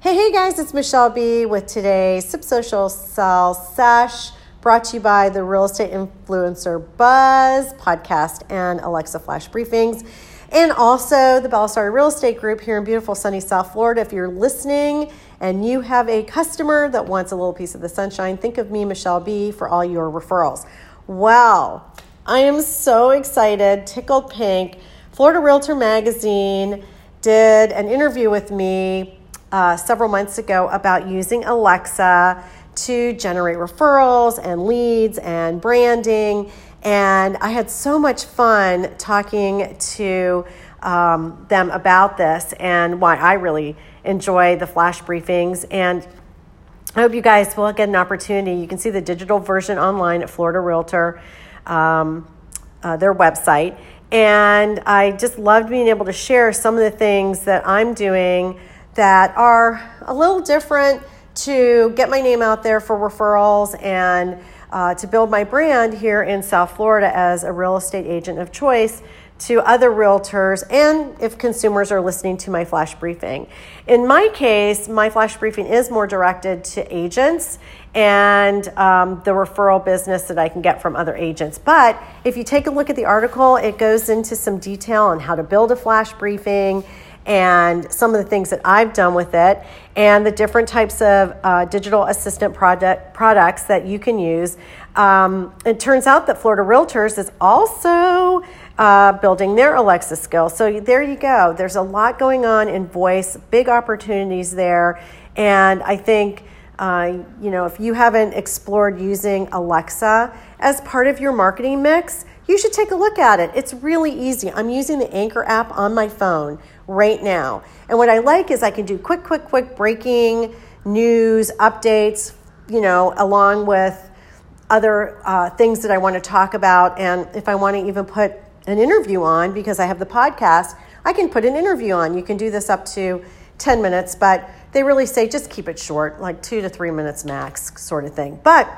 Hey, hey guys, it's Michele Bee with today's Sip Social Sell Sesh, brought to you by the Real Estate Influencer Buzz podcast and Alexa Flash Briefings, and also the Belisari Real Estate Group here in beautiful sunny South Florida. If you're listening and you have a customer that wants a little piece of the sunshine, think of me, Michele Bee, for all your referrals. Well, I am so excited, tickled pink. Florida Realtor Magazine did an interview with me uh, several months ago about using Alexa to generate referrals and leads and branding. And I had so much fun talking to um, them about this and why I really enjoy the flash briefings. And I hope you guys will get an opportunity. You can see the digital version online at Florida Realtor, um, uh, their website. And I just loved being able to share some of the things that I'm doing that are a little different to get my name out there for referrals and uh, to build my brand here in South Florida as a real estate agent of choice to other realtors and if consumers are listening to my flash briefing. In my case, my flash briefing is more directed to agents and um, the referral business that I can get from other agents. But if you take a look at the article, it goes into some detail on how to build a flash briefing and some of the things that I've done with it, and the different types of uh, digital assistant product, products that you can use. Um, it turns out that Florida Realtors is also uh, building their Alexa skills. So there you go. There's a lot going on in voice, big opportunities there, and I think. Uh, you know, if you haven't explored using Alexa as part of your marketing mix, you should take a look at it. It's really easy. I'm using the Anchor app on my phone right now. And what I like is I can do quick, quick, quick breaking news, updates, you know, along with other uh, things that I want to talk about. And if I want to even put an interview on, because I have the podcast, I can put an interview on. You can do this up to 10 minutes, but they really say just keep it short, like two to three minutes max, sort of thing. But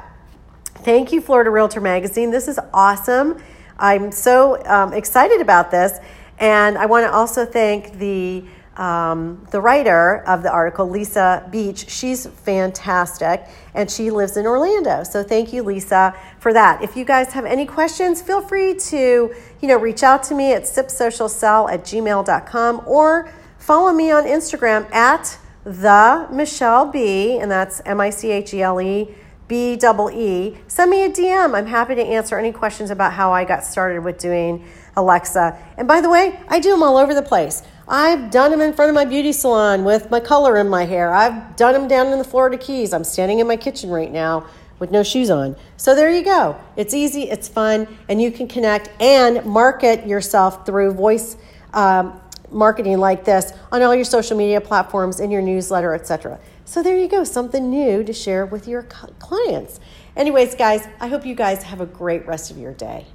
thank you, Florida Realtor Magazine. This is awesome. I'm so um, excited about this. And I want to also thank the um, the writer of the article, Lisa Beach. She's fantastic, and she lives in Orlando. So thank you, Lisa, for that. If you guys have any questions, feel free to you know reach out to me at sipsocialsell at gmail.com or follow me on Instagram at the Michele Bee, and that's M I C H E L E B double E. Send me a DM. I'm happy to answer any questions about how I got started with doing Alexa. And by the way, I do them all over the place. I've done them in front of my beauty salon with my color in my hair. I've done them down in the Florida Keys. I'm standing in my kitchen right now with no shoes on. So there you go. It's easy, it's fun, and you can connect and market yourself through voice um, marketing like this on all your social media platforms, in your newsletter, etc. So there you go, something new to share with your clients. Anyways, guys, I hope you guys have a great rest of your day.